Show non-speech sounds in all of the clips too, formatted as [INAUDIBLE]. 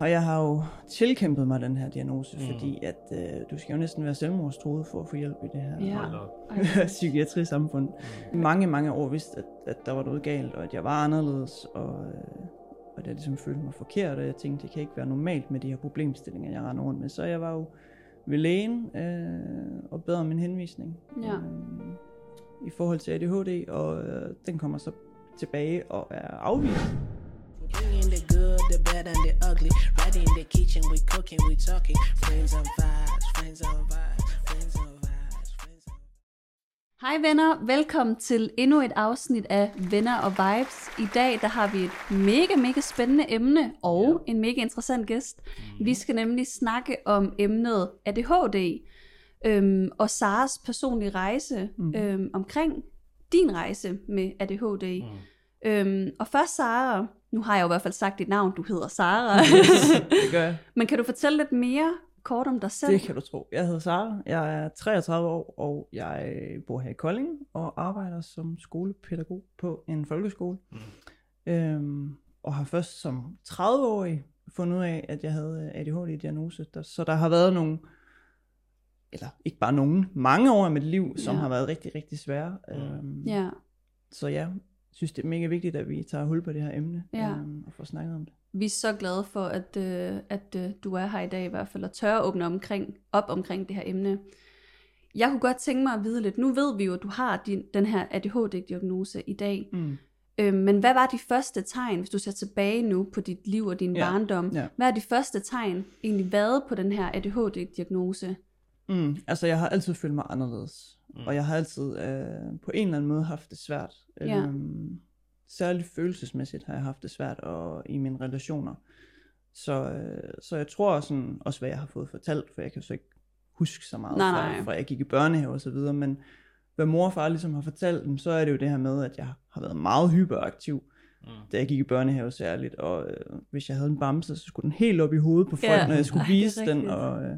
Og jeg har jo tilkæmpet mig den her diagnose, mm. fordi at øh, du skal jo næsten være selvmordstruet for at få hjælp i det her Ja. [LAUGHS] psykiatrisamfund. Mm. Mange, mange år vidste, at, at der var noget galt, og at jeg var anderledes, og, øh, og at jeg ligesom følte mig forkert, og jeg tænkte, det kan ikke være normalt med de her problemstillinger, jeg render rundt med. Så jeg var jo ved lægen øh, og bad om en henvisning Ja. øh, i forhold til ADHD, og øh, den kommer så tilbage og er afvist. Bringing the good, the bad, and the ugly. Right in the kitchen, we cooking, we talking. Friends and vibes, friends and vibes, friends and vibes, friends and Hej venner, velkommen til endnu et afsnit af Venner og Vibes. I dag der har vi et mega, mega spændende emne og en mega interessant gæst. Vi skal nemlig snakke om emnet ADHD øhm, og Saras personlige rejse Mm. øhm, omkring din rejse med ADHD. Mm. Øhm, og først Sara, nu har jeg jo i hvert fald sagt dit navn, du hedder Sara. Det gør jeg. [LAUGHS] Men kan du fortælle lidt mere kort om dig selv? Det kan du tro. Jeg hedder Sara, jeg er 33 år, og jeg bor her i Kolding og arbejder som skolepædagog på en folkeskole. Mm. Øhm, og har først som 30-årig fundet ud af, at jeg havde ADHD-diagnose. Så der har været nogle, eller ikke bare nogen, mange år i mit liv, som Ja. har været rigtig, rigtig svære. Øhm, Ja, Så jeg synes, det er mega vigtigt, at vi tager hul på det her emne Ja. øhm, og får snakket om det. vi er så glade for, at, øh, at øh, du er her i dag i hvert fald, og tør at åbne omkring, op omkring det her emne. Jeg kunne godt tænke mig at vide lidt, nu ved vi jo, at du har din, den her ADHD-diagnose i dag, Mm. øh, men hvad var de første tegn, hvis du ser tilbage nu på dit liv og din Ja, barndom, ja. hvad er de første tegn egentlig været på den her ADHD-diagnose? Mm, altså jeg har altid følt mig anderledes, mm. og jeg har altid øh, på en eller anden måde haft det svært. Ja. Øhm, særligt følelsesmæssigt har jeg haft det svært og i mine relationer. Så, øh, så jeg tror sådan, også hvad jeg har fået fortalt, for jeg kan så ikke huske så meget Nej, fra, nej. fra jeg gik i børnehave og så videre, men hvad mor og far ligesom har fortalt dem, så er det jo det her med, at jeg har været meget hyperaktiv, mm. da jeg gik i børnehave særligt, og øh, hvis jeg havde en bamse, så skulle den helt op i hovedet på folk, Ja. når jeg skulle [LAUGHS] Ej, det er vise den, og, øh,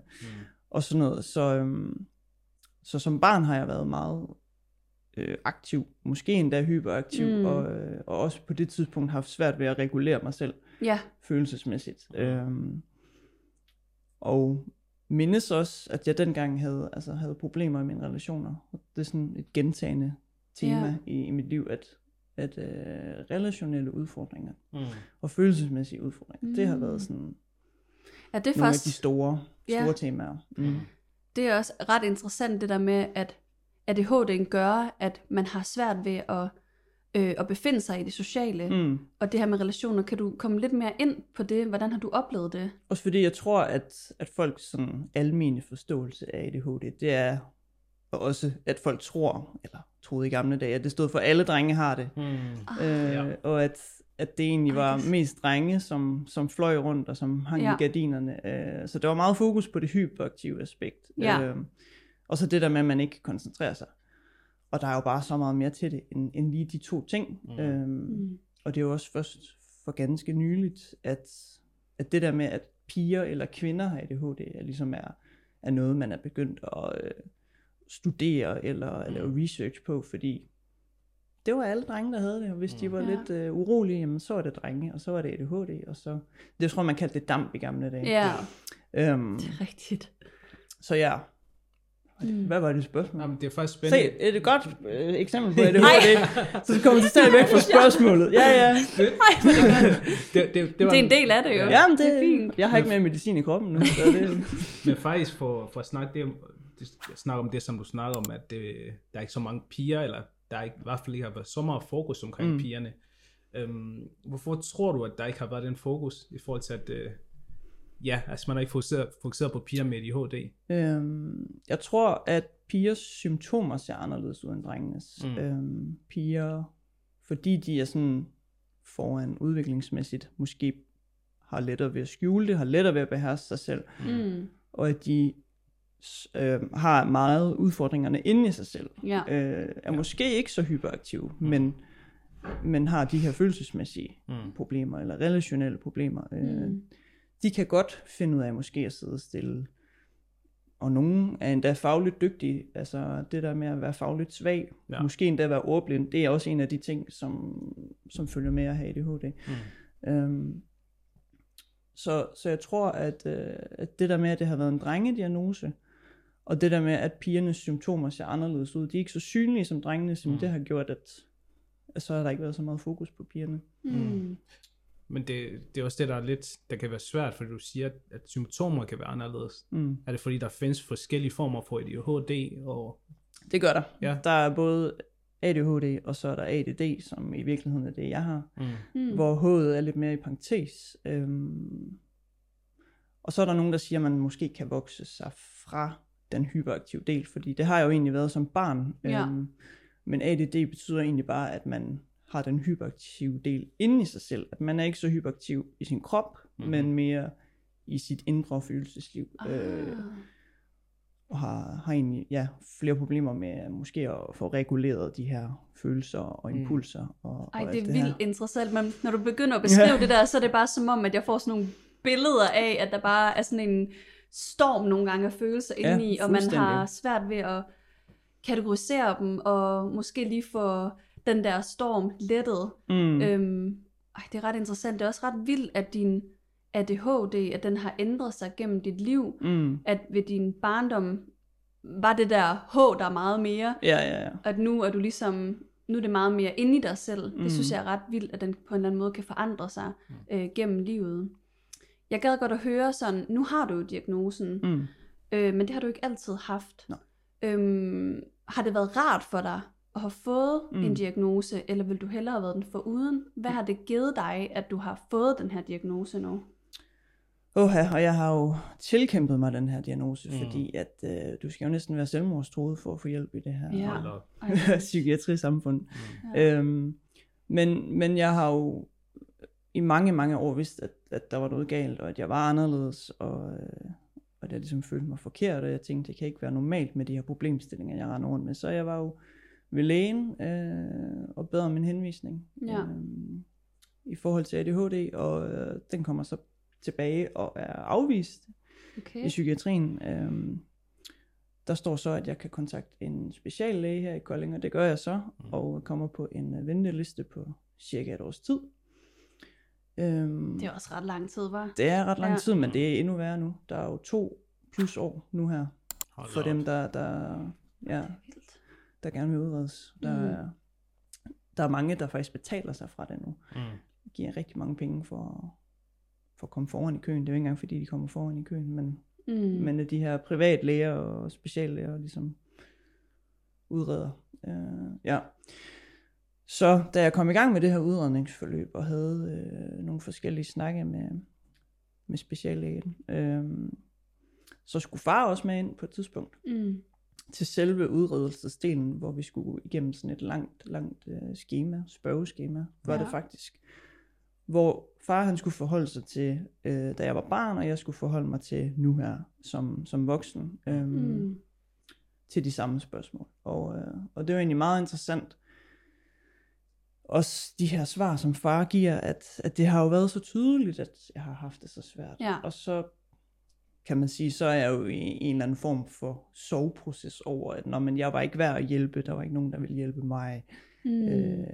og sådan noget. Så, øhm, så som barn har jeg været meget øh, aktiv, måske endda hyperaktiv, Mm. mm. og, øh, og også på det tidspunkt haft svært ved at regulere mig selv Ja, følelsesmæssigt. Øhm, og mindes også, at jeg dengang havde, altså, havde problemer i mine relationer. Og Det er sådan et gentagende tema Ja. i, i mit liv, at, at øh, relationelle udfordringer Mm. og følelsesmæssige udfordringer, mm. det har Mm. været sådan ja det er nogle først... af de store, Ja. store temaer. Mm. Det er også ret interessant det der med, at ADHD'en gør, at man har svært ved at, øh, at befinde sig i det sociale. Mm. Og det her med relationer, kan du komme lidt mere ind på det? Hvordan har du oplevet det? Også fordi jeg tror, at, at folks sådan almene forståelse af ADHD, det er også, at folk tror, eller troede i gamle dage, at det stod for, at alle drenge har det. Mm. Øh, Ja. Og at, at det egentlig Ej, var det- mest drenge, som, som fløj rundt og som hang Ja. i gardinerne. Øh, så der var meget fokus på det hyperaktive aspekt. Ja. Øh, og så det der med, at man ikke kan koncentrere sig. Og der er jo bare så meget mere til det, end, end lige de to ting. Mm. Mm. Øhm, og det er jo også først for ganske nyligt, at, at det der med, at piger eller kvinder har ADHD, er ligesom er, er noget, man er begyndt at øh, studere eller at lave research på, fordi det var alle drenge, der havde det, og hvis de var Ja. ja. lidt øh, urolige, jamen, så var det drenge, og så var det ADHD, og så, det tror jeg, man kaldte det damp i gamle dage. Ja, Øhm, det er rigtigt. så ja, Mm. hvad var det spørgsmål? Jamen, det er faktisk Se, spændende. et godt øh, eksempel på ADHD, så kommer det stadig væk fra [LAUGHS] spørgsmålet. Ja, ja. [LAUGHS] det, det, det, Det er en del af det jo. Jamen, det, Det er fint. Jeg har ikke mere medicin i kroppen nu, så det... Men faktisk for, for at snakke, det, det, snakke om det, som du snakker om, at det, der er ikke så mange piger, eller der er ikke, i hvert fald ikke har været så meget fokus omkring mm. Pigerne. Øhm, hvorfor tror du, at der ikke har været den fokus i forhold til, at øh, ja, altså man har ikke fokuseret, fokuseret på piger med ADHD? Øhm, jeg tror, at pigers symptomer ser anderledes ud end drengenes. Mm. Øhm, piger, fordi de er sådan foran udviklingsmæssigt, måske har lettere ved at skjule det, har lettere ved at beherske sig selv, Mm. og at de øh, har meget udfordringerne inde i sig selv. Ja. Øh, er måske ikke så hyperaktive, men, men har de her følelsesmæssige Mm. problemer, eller relationelle problemer. Øh, Mm. de kan godt finde ud af måske at sidde stille. Og nogen er endda fagligt dygtige. Altså det der med at være fagligt svag, Ja. måske endda være ordblind, det er også en af de ting, som, som følger med at have ADHD. Mm. Øhm, Så, så jeg tror, at, øh, at det der med, at det har været en drengediagnose, og det der med, at pigernes symptomer ser anderledes ud, de er ikke så synlige som drengene, som Mm. det har gjort, at, at så har der ikke været så meget fokus på pigerne. Mm. Men det, det er også det, der er lidt, der kan være svært, fordi du siger, at symptomer kan være anderledes. Mm. Er det fordi, der findes forskellige former for ADHD, og Det gør der. Ja. Der er både ADHD, og så er der ADD, som i virkeligheden er det, jeg har. mm, Mm. hvor H'et er lidt mere i parentes. Øhm, og så er der nogen, der siger, at man måske kan vokse sig fra den hyperaktive del, fordi det har jeg jo egentlig været som barn. Ja. Øhm, men ADD betyder egentlig bare, at man har den hyperaktive del inde i sig selv. At man er ikke så hyperaktiv i sin krop, Mhm. mm-hmm. men mere i sit indre følelsesliv. Ah. Øh, og har, har egentlig ja, flere problemer med måske at få reguleret de her følelser og Mm. impulser. Og, Ej, og det er her. vildt interessant, men når du begynder at beskrive Ja. [LAUGHS] det der, så er det bare som om, at jeg får sådan nogle billeder af, at der bare er sådan en storm nogle gange af følelser Ja, indeni, og man har svært ved at kategorisere dem, og måske lige få den der storm lettet. Mm. Øhm, ej, det er ret interessant. Det er også ret vildt, at din ADHD, at den har ændret sig gennem dit liv. Mm. At ved din barndom var det der H, der er meget mere. Ja, ja, ja. At nu er du ligesom, nu er det meget mere inde i dig selv. Mm. Det synes jeg er ret vildt, at den på en eller anden måde kan forandre sig øh, gennem livet. Jeg gad godt at høre sådan, nu har du jo diagnosen, Mm. øh, men det har du ikke altid haft. Nej. Øhm, har det været rart for dig at have fået mm. Mm. en diagnose, eller vil du hellere have været den foruden? Hvad har det givet dig, at du har fået den her diagnose nu? Oha, og jeg har jo tilkæmpet mig den her diagnose, Mm. mm. fordi at øh, du skal jo næsten være selvmordstruet for at få hjælp i det her Ja. Psykiatrisamfund. Ja. Ja. Øhm, men, men jeg har jo i mange, mange år vidst, at, at der var noget galt, og at jeg var anderledes, og, øh, og at jeg ligesom følte mig forkert, og jeg tænkte, det kan ikke være normalt med de her problemstillinger, jeg render rundt med. Så jeg var jo ved lægen øh, og bad om en henvisning Ja. øh, i forhold til ADHD, og øh, den kommer så tilbage og er afvist okay. i psykiatrien. Øhm, der står så, at jeg kan kontakte en speciallæge her i Kolding, og det gør jeg så, Mhm. og kommer på en øh, venteliste på cirka et års tid. Øhm, Det er også ret lang tid, var. det er ret lang Ja. tid, men det er endnu værre nu. Der er jo to plus år nu her, Hold for op. dem, der, der, ja, der gerne vil udredes. Der, Mhm. er, der er mange, der faktisk betaler sig fra det nu. Mm. Giver rigtig mange penge for, for at komme foran i køen. Det er jo ikke engang, fordi de kommer foran i køen, men Mm. men at de her privatlæger og speciallæger ligesom udreder. Øh, ja. Så da jeg kom i gang med det her udredningsforløb og havde øh, nogle forskellige snakke med, med speciallægen, øh, så skulle far også med ind på et tidspunkt Mm. til selve udredelsesdelen, hvor vi skulle igennem sådan et langt, langt øh, schema, spørgeskema, var Ja. det faktisk. Hvor far han skulle forholde sig til, øh, da jeg var barn, og jeg skulle forholde mig til nu her, som, som voksen, øh, Mm. til de samme spørgsmål. Og, øh, og det var egentlig meget interessant, også de her svar, som far giver, at, at det har jo været så tydeligt, at jeg har haft det så svært. Ja. Og så kan man sige, så er jeg jo i en eller anden form for soveproces over, at når man, jeg var ikke værd at hjælpe, der var ikke nogen, der ville hjælpe mig. Mm. Øh,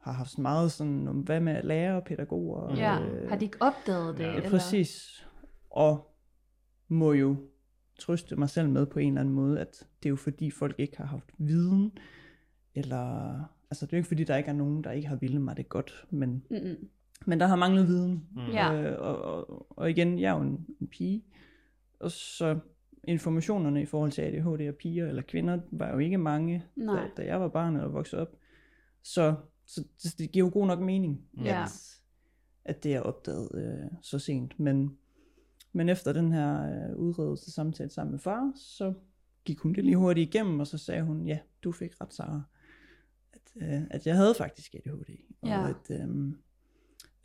har haft meget sådan, om hvad med lærere og pædagoger. og, ja, øh, har de ikke opdaget det? Ja, Ja, eller? præcis. Og må jo trøste mig selv med på en eller anden måde, at det er jo fordi folk ikke har haft viden, eller, altså det er jo ikke fordi, der ikke er nogen, der ikke har ville mig det godt, men, Mm-mm. men der har manglet viden. Mm. Øh, og, og, og igen, jeg er jo en, en pige, og så informationerne i forhold til ADHD og piger eller kvinder, var jo ikke mange, Nej. da, da jeg var barn og voksede op. Så, så det, det giver jo god nok mening, Ja. at, at det er opdaget øh, så sent. Men, men efter den her øh, udredelse samtale sammen med far, så gik hun det lige hurtigt igennem, og så sagde hun, ja, du fik ret, Sara. At, øh, at jeg havde faktisk ADHD. Ja. Og at, øh,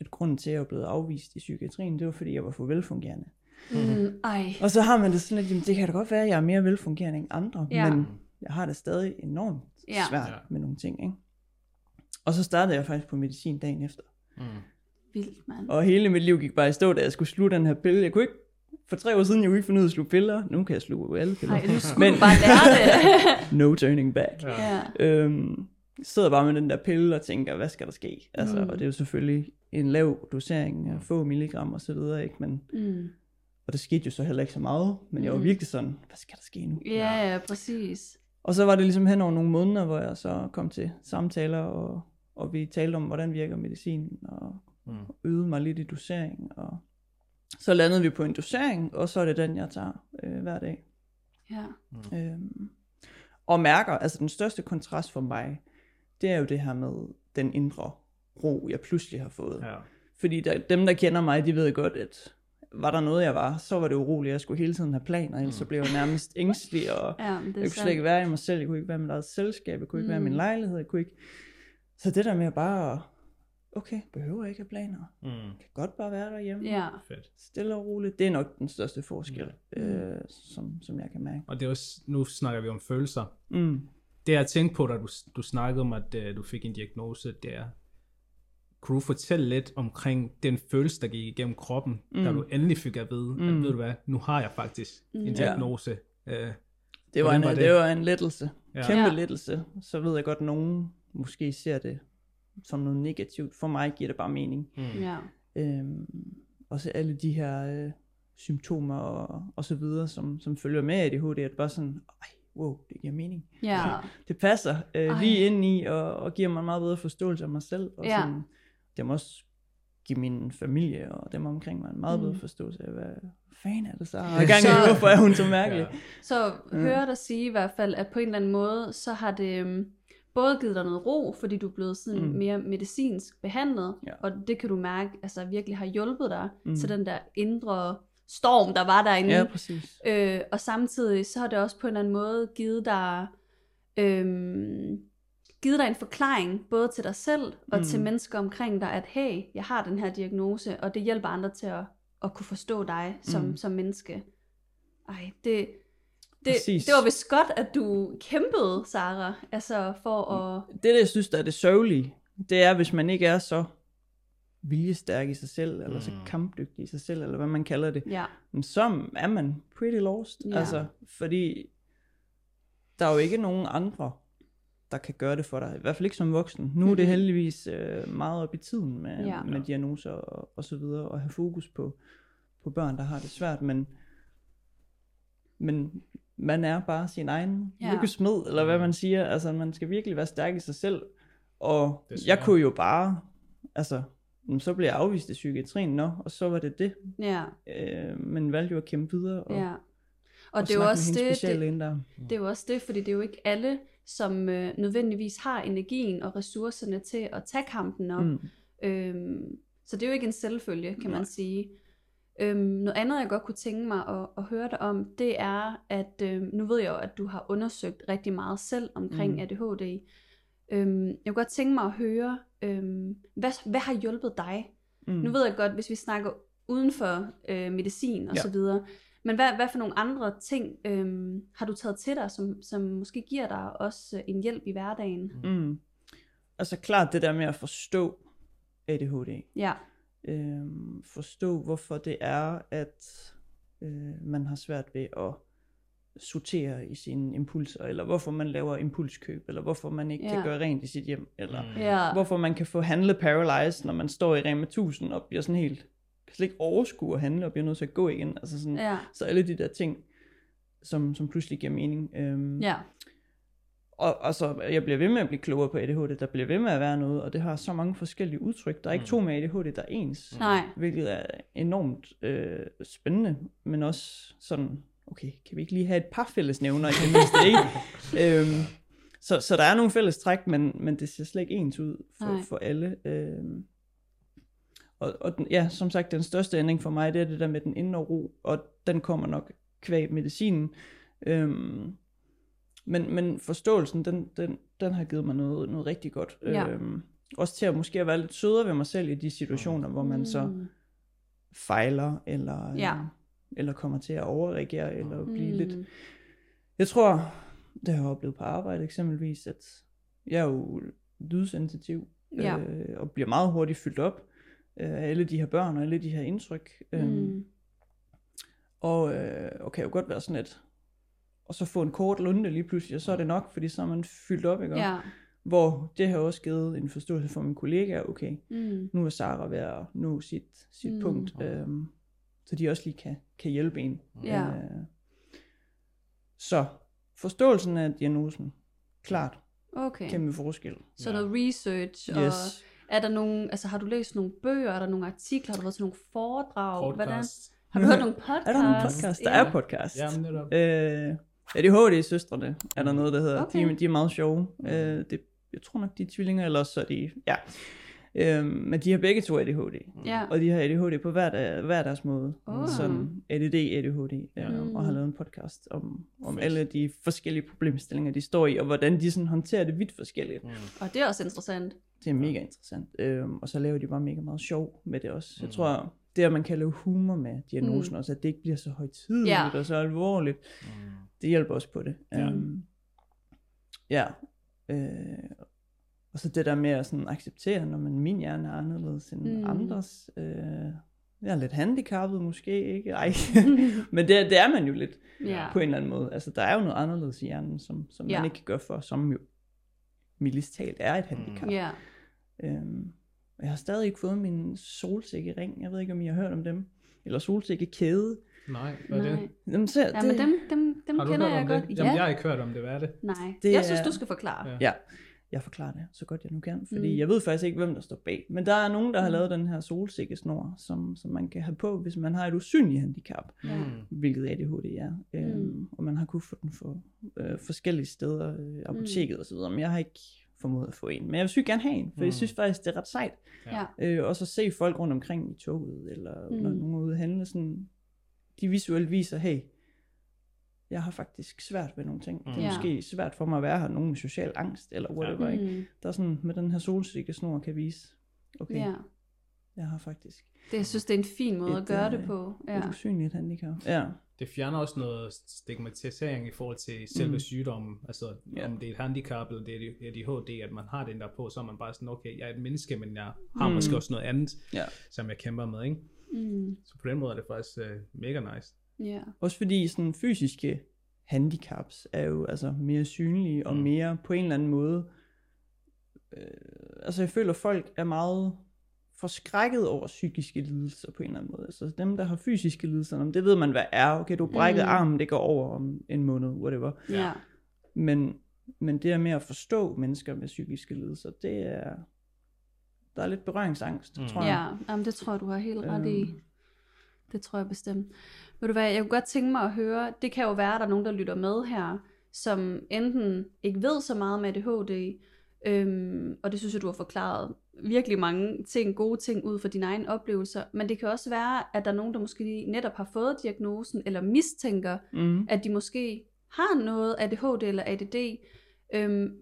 at grunden til, at jeg var blevet afvist i psykiatrien, det var, fordi jeg var for velfungerende. Mm, ej. Og så har man det sådan lidt, jamen, det kan da godt være, at jeg er mere velfungerende end andre, Ja. men jeg har det stadig enormt Ja. svært Ja. med nogle ting. Ikke? Og så startede jeg faktisk på medicin dagen efter. Mm. Vildt, mand. Og hele mit liv gik bare i stå, da jeg skulle slutte den her pille. Jeg kunne ikke, for tre år siden, jeg kunne ikke finde ud af at sluge piller. Nu kan jeg sluge alle piller. Ej, nu skulle Men- bare lære det. [LAUGHS] No turning back. Ja. ja. Øhm, sidder bare med den der pille og tænker, hvad skal der ske? Altså, Mm. Og det er jo selvfølgelig en lav dosering af få milligram og så videre, ikke? Men, Mm. og det skete jo så heller ikke så meget, men jeg var Mm. virkelig sådan, hvad skal der ske nu? Ja, ja, præcis. Og så var det ligesom hen over nogle måneder, hvor jeg så kom til samtaler, og, og vi talte om, hvordan virker medicin, og Mm. øvede mig lidt i dosering. Og så landede vi på en dosering, og så er det den, jeg tager øh, hver dag. Ja. Øhm, og mærker, altså den største kontrast for mig, det er jo det her med den indre ro, jeg pludselig har fået. Ja. Fordi der, dem, der kender mig, de ved godt, at var der noget, jeg var, så var det uroligt. Jeg skulle hele tiden have planer, ellers så blev jeg nærmest [LAUGHS] ængstelig, og Ja, jeg kunne slet ikke være i mig selv, jeg kunne ikke være i mit eget selskab, jeg kunne ikke mm. være i min Mm. lejlighed, jeg kunne ikke... Så det der med at bare, okay, behøver jeg ikke have planer, Mm. kan godt bare være derhjemme, Ja. Fedt. stille og roligt, det er nok den største forskel, Mm. øh, som, som jeg kan mærke. Og det er også, nu snakker vi om følelser. Mm. Det jeg tænkte på, da du, du snakkede om, at uh, du fik en diagnose, det er, kunne du fortælle lidt omkring den følelse, der gik igennem kroppen, mm. da du endelig fik at vide, mm. at ved du hvad, nu har jeg faktisk en Mm. diagnose. Uh, Det var, en, var det? det? det var en lettelse. Ja. Ja. Kæmpe Ja. ja. lettelse. Så ved jeg godt, at nogen måske ser det som noget negativt. For mig giver det bare mening. mm. Ja. Øhm, også alle de her øh, symptomer og, og så videre, som, som følger med ADHD, at bare sådan, ej, wow, det giver mening. Ja. [LAUGHS] Det passer øh, Ej. lige ind i, og, og giver mig en meget bedre forståelse af mig selv. Og Ja. sådan, det må også give min familie og dem omkring mig en meget Mm. bedre forståelse af, hvad fanden er det så? Og gang Så- i, hvorfor er hun så mærkelig? Ja. Så hører dig sige i hvert fald, at på en eller anden måde, så har det øhm, både givet dig noget ro, fordi du er blevet sådan mm. Mere medicinsk behandlet, Ja. og det kan du mærke, altså virkelig har hjulpet dig. Mm. til den der indre storm, der var derinde. Ja, præcis. Øh, og samtidig så har det også på en eller anden måde givet dig, øhm, givet dig en forklaring, både til dig selv og mm. Mm. til mennesker omkring dig, at hey, jeg har den her diagnose, og det hjælper andre til at, at kunne forstå dig som, Mm. som menneske. Ej, det, det, Præcis. det var vist godt, at du kæmpede, Sara, altså for at... det, der jeg synes, der er det sørgelige, det er, hvis man ikke er så viljestærk i sig selv, eller så Mm. kampdygtig i sig selv, eller hvad man kalder det, Ja, men så er man pretty lost. Ja. Altså, fordi der er jo ikke nogen andre, der kan gøre det for dig. I hvert fald ikke som voksen. Nu er det Mhm. heldigvis øh, meget op i tiden med, Ja. med diagnoser og, og så videre, og have fokus på, på børn, der har det svært, men, men man er bare sin egen Ja. lykkesmed, eller hvad man siger. Altså, man skal virkelig være stærk i sig selv. Og Desværre. jeg kunne jo bare, altså, så blev jeg afvist i psykiatrien, nå, og så var det det. ja, Øh, men valgte jo at kæmpe videre. Og, ja. Og, og det er jo også det, speciallægen der. Det er jo også det, fordi det er jo ikke alle, som øh, nødvendigvis har energien og ressourcerne til at tage kampen op. Mm. Øhm, så det er jo ikke en selvfølge, kan man Nej. sige. Øhm, noget andet, jeg godt kunne tænke mig at, at høre dig om, det er, at øhm, nu ved jeg jo, at du har undersøgt rigtig meget selv omkring. Mm. ADHD. Øhm, jeg kunne godt tænke mig at høre, øhm, hvad, hvad har hjulpet dig? Mm. Nu ved jeg godt, hvis vi snakker uden for øh, medicin og Ja. så videre, men hvad, hvad for nogle andre ting øhm, har du taget til dig, som, som måske giver dig også øh, en hjælp i hverdagen? Mm. Altså klart det der med at forstå ADHD. Ja, Øhm, forstå hvorfor det er, at øh, man har svært ved at sortere i sine impulser, eller hvorfor man laver impulskøb, eller hvorfor man ikke Ja. ja. kan gøre rent i sit hjem, eller Mm. ja, hvorfor man kan få handle paralyzed, når man står i Rema 1000 og bliver sådan helt, kan slet ikke overskue at handle og bliver nødt til at gå igen. Altså sådan, ja, Så alle de der ting, som, som pludselig giver mening. Øhm, ja, Og, og så jeg bliver ved med at blive klogere på ADHD, der bliver ved med at være noget, og det har så mange forskellige udtryk. Der er ikke Mm. to med ADHD, der er ens, nej, hvilket er enormt øh, spændende, men også sådan, okay, kan vi ikke lige have et par fællesnævner i det mindste, ikke? [LAUGHS] øhm, så, så der er nogle fælles træk, men, men det ser slet ikke ens ud Nej. for, for alle. Øhm, og, og den, ja, som sagt, den største ændring for mig, det er det der med den indre ro, og den kommer nok kvæg medicinen. Øhm, men, men forståelsen, den, den, den har givet mig noget, noget rigtig godt. Ja. Øhm, også til at måske at være lidt sødere ved mig selv i de situationer, hvor man så Mm. fejler, eller, Ja. øh, eller kommer til at overreagere, eller blive Mm. lidt... Jeg tror, det har jeg oplevet på arbejde eksempelvis, at jeg er jo lydsensitiv, Ja. øh, og bliver meget hurtigt fyldt op øh, af alle de her børn og alle de her indtryk. Øhm, Mm. og, øh, og kan jo godt være sådan et, og så få en kort lunde lige pludselig, og så er det nok, fordi så er man fyldt op, ikke? Ja, Hvor det har også givet en forståelse for mine kollegaer, okay, Mm. nu er Sara ved at nå sit, sit Mm. mm. punkt, øhm, så de også lige kan, kan hjælpe en. Ja. Øh, så forståelsen af diagnosen, klart, Okay. kæmpe forskel. Så noget research, og Yes. er der nogen, altså har du læst nogle bøger, er der nogle artikler, har du været til nogle foredrag, hvordan? Podcast. Har du hørt nogle podcasts? [LAUGHS] Er der nogle podcast? Der Ja. er podcast. Ja, men netop. Øh, ADHD-søstrene er der noget, der hedder. Okay. De, de er meget sjove. Øh, det, jeg tror nok, de er tvillinger, eller så er de... Ja. Øh, men de har begge to ADHD. Ja. Og de har ADHD på hver, der, hver deres måde. Åh. Sådan ADD, ADHD. Ja. Mm. Og har lavet en podcast om, om alle de forskellige problemstillinger, de står i, og hvordan de sådan håndterer det vidt forskelligt. Mm. Og det er også interessant. Det er mega interessant. Øhm, og så laver de bare mega meget sjov med det også. Jeg tror, det at man kan lave humor med diagnosen Mm. også, at det ikke bliver så højtidligt Ja. og så alvorligt, Mm. det hjælper også på det. Ja. Øhm, ja. Øh, og så det der med at sådan acceptere, når man min hjerne er anderledes end Mm. mm. andres. Øh, jeg er lidt handicappet måske, ikke? Ej. [LAUGHS] Men det, det er man jo lidt Ja. på en eller anden måde. Altså, der er jo noget anderledes i hjernen, som, som Ja. man ikke kan gøre for, som jo talt er et handicap. Ja. Øhm, og jeg har stadig ikke fået min solsikkering. Jeg ved ikke, om I har hørt om dem. Eller solsikkekæde. Nej, hvad er det? Nej. Jamen, så, Ja, men dem, dem, dem Har du kender hørt jeg om godt. det? Jamen, ja. jeg har ikke hørt om det. Hvad er det? Nej, Det jeg synes, er- du skal forklare. Ja. Ja, jeg forklarer det så godt jeg nu kan, fordi Mm. jeg ved faktisk ikke, hvem der står bag. Men der er nogen, der har Mm. lavet den her solsikkesnor, som, som man kan have på, hvis man har et usynligt handicap. Mm. hvilket ADHD er. Mm. Øhm, og man har kunnet få den for øh, forskellige steder, øh, apoteket mm. og så videre, men jeg har ikke formået at få en. Men jeg vil sygt gerne have en, for mm. Jeg synes faktisk, det er ret sejt. Ja. Øh, og så se folk rundt omkring i toget, eller Mm. mm. når nogen er ude at handle, sådan, de visuelt viser, hey, jeg har faktisk svært ved nogle ting. Det er Ja. måske svært for mig at være her, nogen med social angst, eller whatever, ja. ikke? Mm. Der er sådan, med den her solsikkesnor kan vise, okay, Ja. jeg har faktisk Det, jeg synes, det er en fin måde at Et, gøre øh, det på. ja. Ja. et usynligt handicap. Ja, Det fjerner også noget stigmatisering i forhold til selve Mm. sygdommen. Altså, Ja. om det er et handicap, eller det er ADHD, at man har den der på, så er man bare sådan, okay, jeg er et menneske, men jeg har Mm. måske også noget andet, ja. som jeg kæmper med, ikke? Mm. Så på den måde er det faktisk uh, mega nice. Ja. Også fordi sådan fysiske handicaps er jo altså mere synlige og Mm. mere på en eller anden måde. Øh, altså jeg føler, at folk er meget forskrækket over psykiske lidelser på en eller anden måde. Altså dem, der har fysiske lidelser, jamen, det ved man, hvad er. Okay, du har brækket Mm. armen, det går over om en måned, whatever. Ja. Men, men det er med at forstå mennesker med psykiske lidelser, det er... Der er lidt berøringsangst, Mm. mm. tror jeg. Ja, jamen, det tror jeg, du har helt ret i. Øhm. Det tror jeg bestemt. Ved du hvad, jeg kunne godt tænke mig at høre, det kan jo være, at der er nogen, der lytter med her, som enten ikke ved så meget med ADHD, øhm, og det synes jeg, du har forklaret virkelig mange ting, gode ting ud fra dine egne oplevelser, men det kan også være, at der er nogen, der måske netop har fået diagnosen, eller mistænker, Mm. at de måske har noget ADHD eller ADD. Øhm,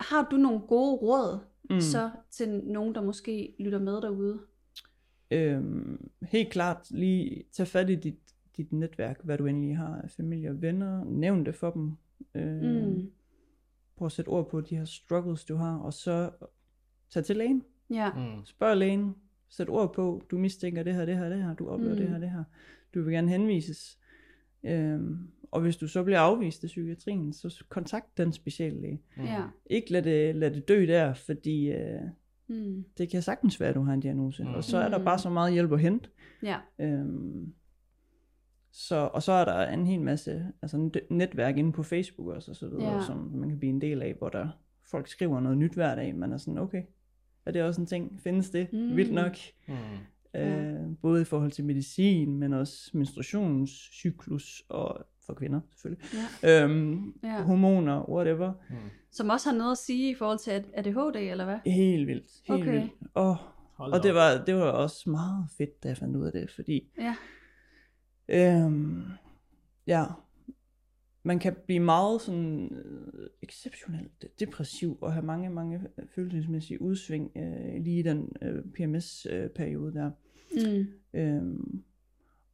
har du nogle gode råd. Mm. så til nogen, der måske lytter med derude? Øhm, helt klart lige tage fat i dit, dit netværk, hvad du endelig har af familie og venner. Nævn det for dem. Øh, Mm. Prøv at sætte ord på de her struggles, du har, og så tag til lægen. Ja. Mm. Spørg lægen. Sæt ord på, du mistænker det her, det her, det her, du oplever Mm. mm. det her, det her. Du vil gerne henvises. Øhm, og hvis du så bliver afvist af psykiatrien, så kontakt den speciallæge. Mm. Ja. Ikke lad det, lad det dø der, fordi øh, Mm. det kan sagtens være, at du har en diagnose. Mm. Og så er der Mm. bare så meget hjælp at hente. Ja. Øhm, så, og så er der en hel masse altså net- netværk inde på Facebook også, og så videre, Ja. som man kan blive en del af, hvor der folk skriver noget nyt hver dag. Man er sådan, okay, er det også en ting? Findes det? Mm. Vildt nok. Mm. Ja. Øh, både i forhold til medicin, men også menstruationscyklus, og for kvinder selvfølgelig. Ja. Øhm, Ja. Hormoner, whatever. Mm. Som også har noget at sige i forhold til ADHD, eller hvad? Helt vildt. Helt Okay. vildt. Og, Hold og det var, det var også meget fedt, da jeg fandt ud af det, fordi Ja. Øhm, ja, man kan blive meget sådan øh, exceptionelt depressiv og have mange, mange følelsesmæssige udsving øh, lige i den øh, PMS-periode der. Mm. Øhm,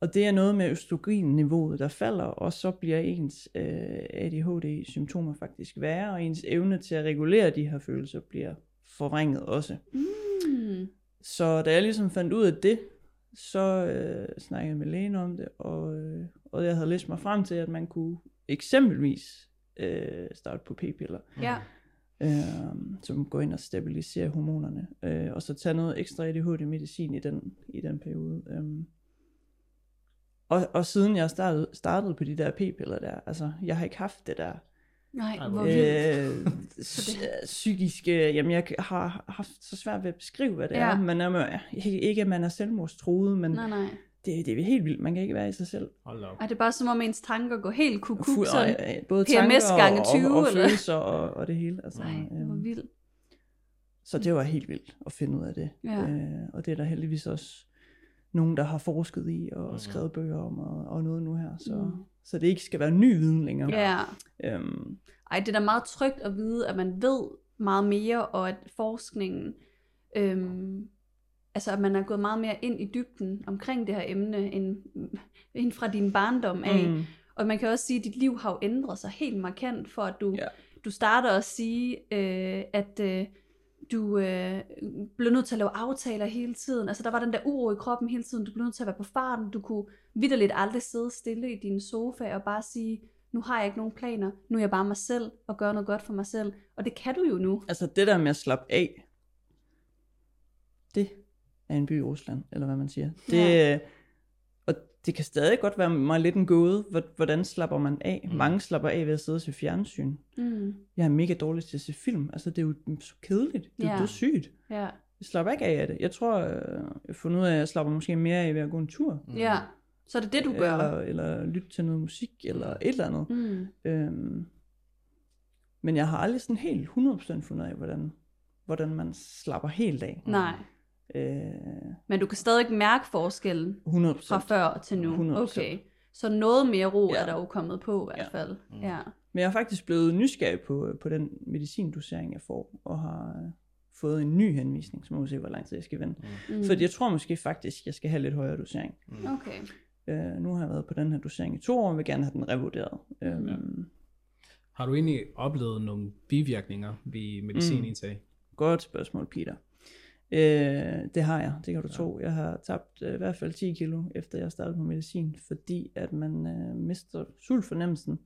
og det er noget med østrogenniveauet, der falder, og så bliver ens øh, ADHD-symptomer faktisk værre, og ens evne til at regulere de her følelser bliver forvrænget også. Mm. Så da jeg ligesom fandt ud af det, så øh, snakkede jeg med lægen om det, og, øh, og jeg havde læst mig frem til, at man kunne eksempelvis øh, starte på p-piller. Ja. øh, som går ind og stabiliserer hormonerne, øh, og så tage noget ekstra ADHD-medicin i den, i den periode. Øh. Og, og siden jeg startede, startede på de der p-piller der, altså jeg har ikke haft det der Nej, Ej, hvor øh, [LAUGHS] psy- psykiske, jamen jeg har haft så svært ved at beskrive, hvad det Ja. er, men er, ikke, ikke at man er selvmordstruet, men Nej, nej. det, det er helt vildt, man kan ikke være i sig selv. Hold op. Ej, det er bare som om ens tanker går helt kukuk. Fu- Sådan. og, øh, både PMS tanker gange og, 20, og, og eller? følelser og, og det hele. Altså, Nej, hvor øhm, vildt. så det var helt vildt at finde ud af det. Ja. Øh, og det er der heldigvis også nogen, der har forsket i og Mhm. skrevet bøger om og, og noget nu her. Så, Mm. så det ikke skal være ny viden længere. Ja. Øhm, Ej, det er da meget trygt at vide, at man ved meget mere, og at forskningen, øhm, altså at man er gået meget mere ind i dybden omkring det her emne, end, end fra din barndom af. mm, Og man kan også sige, at dit liv har jo ændret sig helt markant, for at du, Ja. du starter at sige, øh, at øh, du øh, blev nødt til at lave aftaler hele tiden. Altså der var den der uro i kroppen hele tiden. Du blev nødt til at være på farten. Du kunne vidderligt aldrig sidde stille i din sofa og bare sige, nu har jeg ikke nogen planer. Nu er jeg bare mig selv og gør noget godt for mig selv. Og det kan du jo nu. altså det der med at slappe af, det er en by i Rusland, eller hvad man siger. Det, Ja. Det kan stadig godt være mig lidt en gåde, hvor- hvordan slapper man af? Mm. Mange slapper af ved at sidde og se fjernsyn. Mm. Jeg er mega dårlig til at se film. Altså, det er jo så kedeligt. Det, er sygt. Ja. Jeg slapper ikke af af det. Jeg tror, øh, jeg har fundet ud af, at jeg slapper måske mere af ved at gå en tur. ja. Så er det det, du gør. Eller, eller lytte til noget musik, eller et eller andet. Mm. Øhm, men jeg har aldrig sådan helt 100% fundet af, hvordan, hvordan man slapper helt af. Nej. Øh, Men du kan stadig mærke forskellen 100%. fra før til nu. 100%. Okay. Så noget mere ro Ja. er der jo kommet på i hvert Ja. fald. Ja. Men jeg er faktisk blevet nysgerrig på, på den medicindosering, jeg får, og har øh, fået en ny henvisning, så må vi se, hvor lang tid jeg skal vente. Mm. Mm. Fordi jeg tror måske faktisk, jeg skal have lidt højere dosering. Okay. Øh, nu har jeg været på den her dosering i to år, og vil gerne have den revurderet. Øhm, Ja. Har du egentlig oplevet nogle bivirkninger ved medicinindtag? Mm. Godt spørgsmål, Peter. Øh, det har jeg, det kan du ja. tro. Jeg har tabt øh, i hvert fald 10 kilo, efter jeg startede på medicin, fordi at man øh, mister sultfornemmelsen.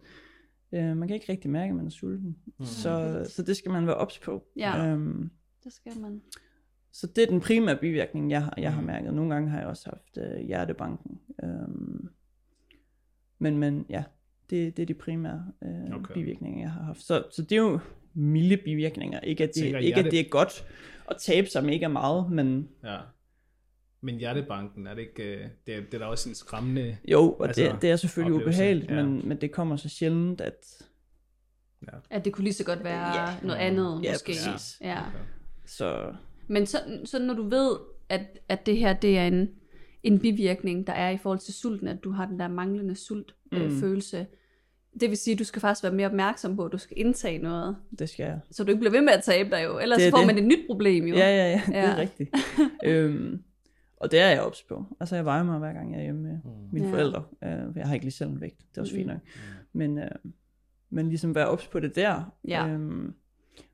Øh, man kan ikke rigtig mærke, at man er sulten. Mm. Så, så det skal man være ops på. Ja. Øhm, Det skal man. så det er den primære bivirkning, jeg har, jeg har Mm. mærket. Nogle gange har jeg også haft øh, hjertebanken. Øhm, men, men ja, det, det er de primære øh, Okay. okay. bivirkninger, jeg har haft. Så, så det er jo milde bivirkninger. Ikke at det, Tænker ikke, at det er godt at tabe sig mega meget, men Ja. Men hjertebanken, er det ikke, øh, det er, det er da også en skræmmende... jo, og Altså, det, det er selvfølgelig oplevelse, ubehageligt, ja. men, men det kommer så sjældent, at At det kunne lige så godt være Ja. noget andet, Ja, måske. præcis. Ja. Okay. så Men så, så når du ved, at, at det her det er en, en bivirkning, der er i forhold til sulten, at du har den der manglende sultfølelse, Mm. øh, følelse, det vil sige, at du skal faktisk være mere opmærksom på, at du skal indtage noget, det skal jeg. så du ikke bliver ved med at tabe dig jo, ellers Det får det. man et nyt problem jo. Ja, ja, ja, det Ja. er rigtigt. [LAUGHS] øhm, og det er jeg ops på. Altså, jeg vejer mig hver gang, jeg er hjemme med mine Ja. forældre. Øh, jeg har ikke lige selv en vægt, det er også fint Mm. nok. Men, øh, men ligesom være ops på det der. Ja. Øhm,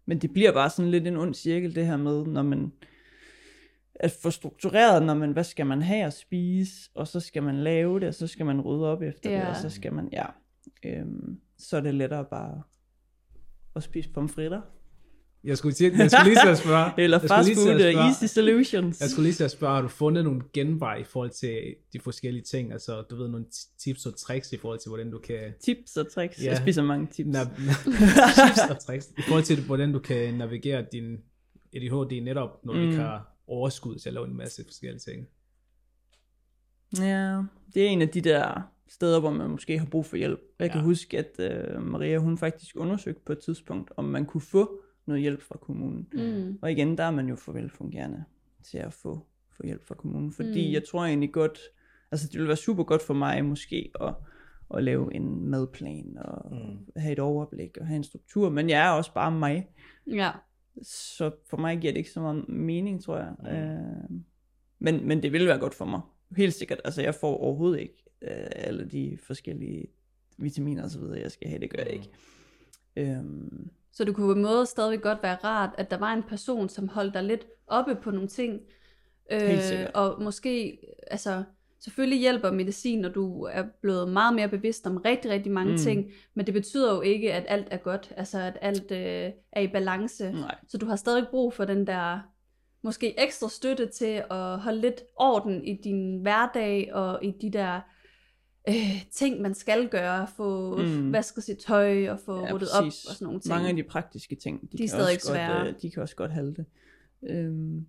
men det bliver bare sådan lidt en ond cirkel, det her med, når man at få struktureret, når man, hvad skal man have at spise, og så skal man lave det, og så skal man rydde op efter Ja. det, og så skal man, ja, øhm, så er det lettere bare at spise pomfritter. Jeg skulle, sige, jeg skulle lige at spørge... [LAUGHS] Eller fast food, easy solutions. Jeg skulle lige at spørge, har du fundet nogle genvej i forhold til de forskellige ting? Altså, du ved, nogle ti- tips og tricks i forhold til, hvordan du kan... Tips og tricks. Ja. Jeg spiser mange tips. Nav- [LAUGHS] tips og tricks. I forhold til, hvordan du kan navigere din ADHD netop, når du ikke Mm. har overskud til at lave en masse forskellige ting. Ja, det er en af de der steder, hvor man måske har brug for hjælp. Jeg ja. kan huske, at øh, Maria, hun faktisk undersøgte på et tidspunkt, om man kunne få noget hjælp fra kommunen. Mm. Og igen, der er man jo for velfungerende til at få, få hjælp fra kommunen. Fordi Mm. jeg tror egentlig godt, altså det ville være super godt for mig måske at, at lave en madplan og mm. have et overblik og have en struktur. Men jeg er også bare mig. Ja. Så for mig giver det ikke så meget mening, tror jeg. Mm. Øh, men, men det vil være godt for mig. Helt sikkert. Altså jeg får overhovedet ikke øh, alle de forskellige vitaminer og så videre, jeg skal have. Det gør jeg ikke. Øhm, Så det kunne på en måde stadigvæk godt være rart, at der var en person, som holdt dig lidt oppe på nogle ting. Sikkert. og måske altså, selvfølgelig hjælper medicin, når du er blevet meget mere bevidst om rigtig, rigtig mange Mm. mm. ting, men det betyder jo ikke, at alt er godt, altså at alt øh, er i balance. Nej. Så du har stadig brug for den der måske ekstra støtte til at holde lidt orden i din hverdag og i de der øh, ting, man skal gøre. Få Mm. vasket sit tøj og få Ja, ryddet præcis. op og sådan nogle ting. Mange af de praktiske ting, de, De er kan, stadig også godt, svære. øh, de kan også godt halte. Øhm,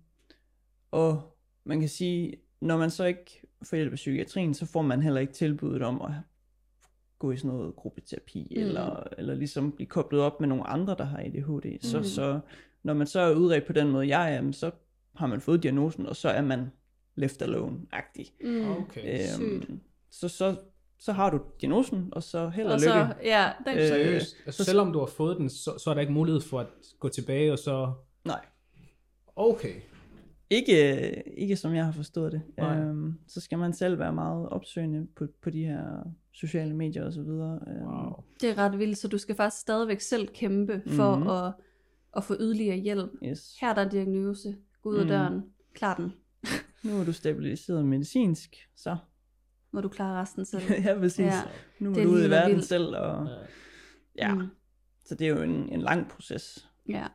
og man kan sige, når man så ikke får hjælp af psykiatrien, så får man heller ikke tilbuddet om at gå i sådan noget gruppeterapi, Mm. eller, eller ligesom blive koblet op med nogle andre, der har ADHD. Så, Mm. så når man så er udredt på den måde, jeg er, så har man fået diagnosen, og så er man left alone-agtig. Mm. Okay. Sygt. Så, så, så har du diagnosen, og så held og, Og lykke. så, ja, den, Øh, Seriøst. Altså, så- selvom du har fået den, så, så er der ikke mulighed for at gå tilbage, og så... Nej. Okay. Ikke, ikke som jeg har forstået det. Nej. Øhm, så skal man selv være meget opsøgende på, på de her sociale medier og så videre. Øhm, Wow. det er ret vildt, så du skal faktisk stadigvæk selv kæmpe for Mhm. at, at få yderligere hjælp. Yes. Her er der en diagnose. Gå ud af Mm. døren. Klar den. Nu er du stabiliseret medicinsk, så Må du klare resten selv. [LAUGHS] ja, præcis. Ja. Nu er det du ude i verden vildt. selv. Og, ja, Mm. så det er jo en, en lang proces. Ja.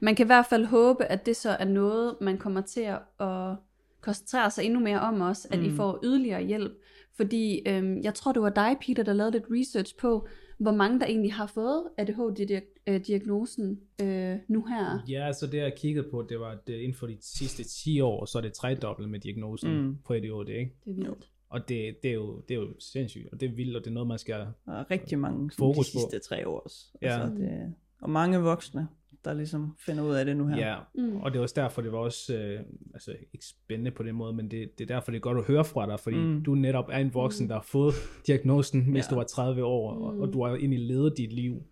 Man kan i hvert fald håbe, at det så er noget, man kommer til at koncentrere sig endnu mere om også, at mm. I får yderligere hjælp. Fordi øhm, jeg tror, det var dig, Peter, der lavede lidt research på, hvor mange der egentlig har fået ADHD-diagnosen øh, nu her. Ja, så det jeg kiggede på, det var at inden for de sidste 10 år, så er det tredobbelt med diagnosen Mm. på ADHD, ikke? Det er vildt. Og det, det, er jo, det er jo sindssygt, og det er vildt, og det er noget, man skal... Er rigtig mange Fokus de på. sidste tre år også. Ja. Altså, det, og mange voksne, der ligesom finder ud af det nu her. Ja, Mm. og det er også derfor, det var også, øh, altså ikke spændende på den måde, men det, det er derfor, det er godt at høre fra dig, fordi Mm. mm. du netop er en voksen, der har fået diagnosen, mens Ja. du var 30 år, og, og du har jo egentlig levet dit liv,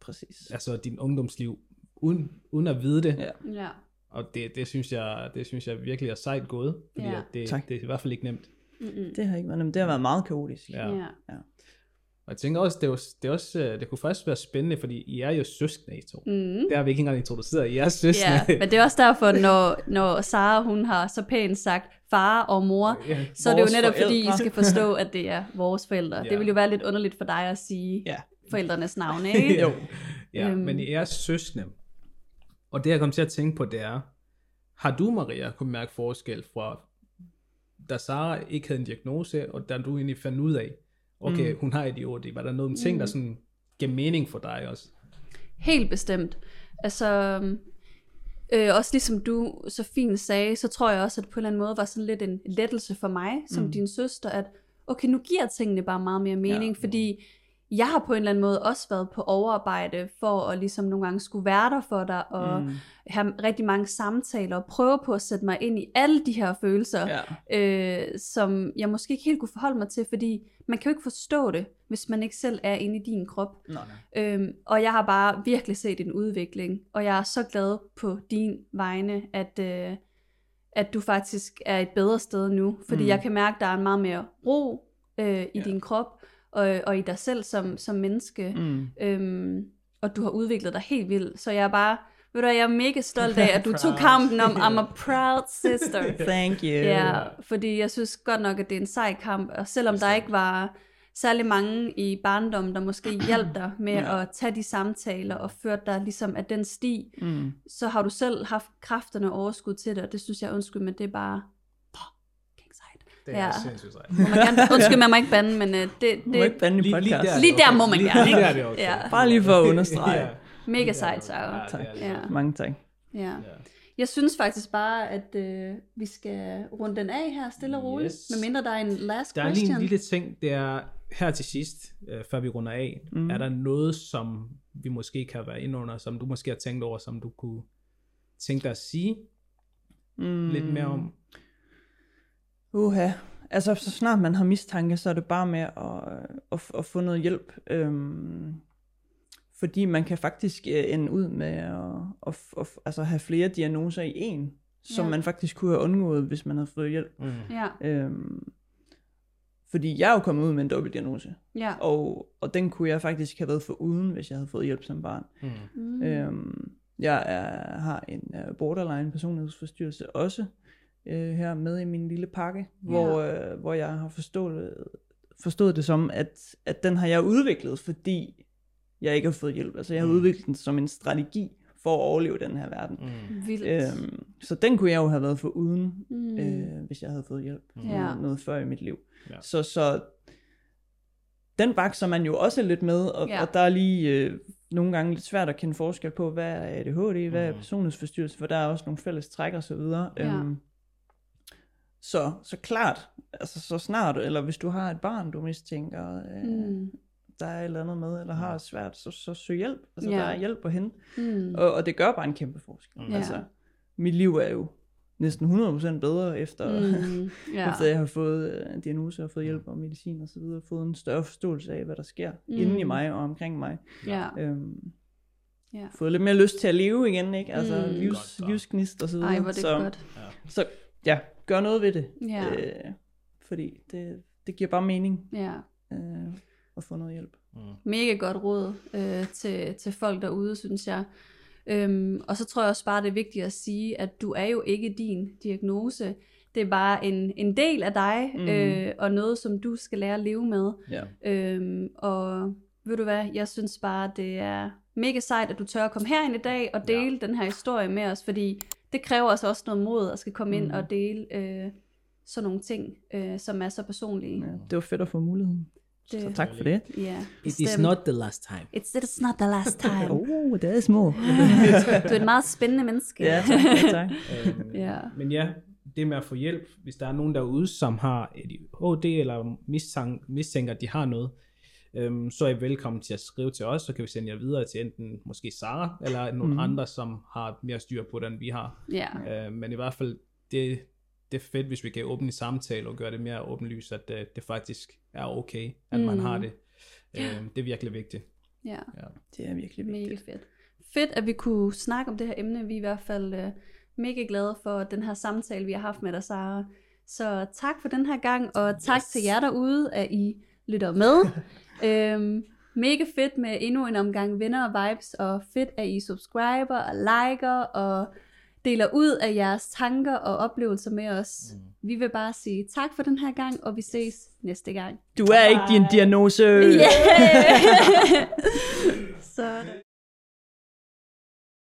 Præcis. altså din ungdomsliv, uden, uden at vide det. Ja. Ja. Og det, det, synes jeg, det synes jeg virkelig er sejt gået, fordi Ja. ja. det, Tak. det er i hvert fald ikke nemt. Mm-mm. Det har ikke været nemt. Det har været meget kaotisk. Ja. Ja. Og jeg tænker også, det, er jo, det, er også, øh, det kunne faktisk være spændende, fordi I er jo søskende, I to. Mm. Det har vi ikke engang introduceret. I er søskende. Ja, men det er også derfor, når, når Sara hun har så pænt sagt far og mor, ja. så er det jo netop fordi, I forældre. skal forstå, at det er vores forældre. Ja. Det vil jo være lidt underligt for dig at sige Ja. forældrenes navne, [LAUGHS] ikke? Jo. Ja, Øhm. men I er søskende. Og det jeg kom til at tænke på, det er, har du, Maria, kunne mærke forskel fra, da Sara ikke havde en diagnose, og da du egentlig fandt ud af, okay, mm. hun har ADHD, var der nogle ting, der sådan gav mening for dig også? Helt bestemt. Altså, øh, også ligesom du så fint sagde, så tror jeg også, at på en eller anden måde var sådan lidt en lettelse for mig, som Mm. mm. din søster, at okay, nu giver tingene bare meget mere mening, ja. fordi jeg har på en eller anden måde også været på overarbejde for at ligesom nogle gange skulle være der for dig, og Mm. have rigtig mange samtaler, og prøve på at sætte mig ind i alle de her følelser, Ja. øh, som jeg måske ikke helt kunne forholde mig til, fordi man kan jo ikke forstå det, hvis man ikke selv er inde i din krop. Nej. Øhm, og jeg har bare virkelig set en udvikling, og jeg er så glad på din vegne, at, øh, at du faktisk er et bedre sted nu, fordi Mm. jeg kan mærke, at der er en meget mere ro øh, i ja. din krop, og, og i dig selv som, som menneske, Mm. øhm, og du har udviklet dig helt vildt, så jeg er bare, ved du jeg er mega stolt af, at du [LAUGHS] tog kampen om, I'm a [LAUGHS] proud sister. [LAUGHS] Thank you. Ja, fordi jeg synes godt nok, at det er en sej kamp, og selvom der ikke var særlig mange i barndommen, der måske [CLEARS THROAT] hjalp dig med Ja. at tage de samtaler og førte dig ligesom af den sti, Mm. så har du selv haft kræfterne og overskud til det, og det synes jeg, undskyld, men det er bare. Det er Ja. sindssygt sejt. Må man gerne, [LAUGHS] undskyld, man må ikke bande, men uh, det, Du må det ikke bande i Lige- lige podcast. der. lige der må man Lige- gerne. lige der er det okay. Ja, Bare lige for at understrege. Ja. mega sejt, Sarah. ja, Tak. det det. Ja. Mange tak. Ja. Ja. Jeg synes faktisk bare, at øh, vi skal runde den af her, stille og roligt. Yes. Med mindre der er en last Der er lige question. en lille ting, det er her til sidst, øh, før vi runder af, mm. er der noget, som vi måske kan være inde under, som du måske har tænkt over, som du kunne tænke dig at sige Mm. lidt mere om? Uha. Altså, så snart man har mistanke, så er det bare med at, at, at få noget hjælp. Øhm, fordi man kan faktisk øh, ende ud med at, at, at, altså have flere diagnoser i en, som Ja. man faktisk kunne have undgået, hvis man havde fået hjælp. Mm. Ja, Øhm, fordi jeg er jo kommet ud med en dobbeltdiagnose, ja. og, og den kunne jeg faktisk have været for uden, hvis jeg havde fået hjælp som barn. Mm. Mm. Øhm, jeg er, har en uh, borderline personlighedsforstyrrelse også, øh, her med i min lille pakke, hvor, øh, hvor jeg har forstået, forstået det som, at, at den har jeg udviklet, fordi jeg ikke har fået hjælp. Altså jeg har Mm. udviklet den som en strategi for at overleve den her verden. Mm. Vildt. Øhm, så den kunne jeg jo have været for uden, Mm. mm. øh, hvis jeg havde fået hjælp Ja. noget, noget før i mit liv. Ja. Så, så den bakser man jo også lidt med, og, Ja. ja. og der er lige øh, nogle gange lidt svært at kende forskel på, hvad er ADHD, hvad er Mhm. personlighedsforstyrrelse, for der er også nogle fælles træk og så videre. Ja. Øhm, så, så klart, altså så snart, eller hvis du har et barn, du mistænker, øh, Mm. der er et eller andet med, eller har det svært, så, så søg hjælp. Altså Ja. der er hjælp at hente, Mm. og, og det gør bare en kæmpe forskel. Mm. Altså, mit liv er jo næsten 100% bedre efter, mm. [LAUGHS] Ja. efter jeg har fået øh, en diagnose og fået hjælp og medicin og så videre, fået en større forståelse af, hvad der sker Mm. inde i mig og omkring mig. ja. Øhm, Ja. Fået lidt mere lyst til at leve igen, ikke? Altså Mm. livs, så. livsgnist og så videre. Ej, hvor det så, godt. så ja, gør noget ved det. Ja. Øh, fordi det, det giver bare mening Ja. øh, at få noget hjælp. Mega godt råd øh, til, til folk derude, synes jeg. Øhm, og så tror jeg også bare, det er vigtigt at sige, at du er jo ikke din diagnose. Det er bare en, en del af dig, mm. Mm. øh, og noget, som du skal lære at leve med. Ja. Øhm, og ved du hvad, jeg synes bare, det er mega sejt, at du tør at komme herind i dag og dele ja. den her historie med os, fordi det kræver altså også noget mod at skal komme ind Mm. og dele øh, sådan nogle ting, øh, som er så personlige. ja. Det var fedt at få muligheden. Det- Så tak for det. Ja, It is not the last time. It's, it's not the last time. [LAUGHS] Oh, det er små. [LAUGHS] du er et meget spændende menneske. ja, tak. Ja, tak. [LAUGHS] Øhm, Ja. Men ja, det med at få hjælp, hvis der er nogen derude, som har ADHD eller mistænker, mistænker at de har noget, øhm, så er I velkommen til at skrive til os, så kan vi sende jer videre til enten måske Sara, eller nogle mm. Mhm. andre, som har mere styr på det, end vi har. ja. Øh, men i hvert fald, det, det er fedt, hvis vi kan åbne en samtale og gøre det mere åbenlyst, at det, det faktisk er okay, at mm. man har det. Øh, det er virkelig vigtigt. ja. Ja. Det er virkelig Mega vigtigt. fedt. Fedt, at vi kunne snakke om det her emne. Vi er i hvert fald øh, mega glade for den her samtale, vi har haft med dig, Sara. Så tak for den her gang, og tak Yes. til jer derude, at I lytter med. [LAUGHS] øhm, mega fedt med endnu en omgang venner og vibes, og fedt, at I subscriber og liker og deler ud af jeres tanker og oplevelser med os. Mm. Vi vil bare sige tak for den her gang, og vi ses næste gang. Du er ikke din diagnose. Yeah! [LAUGHS]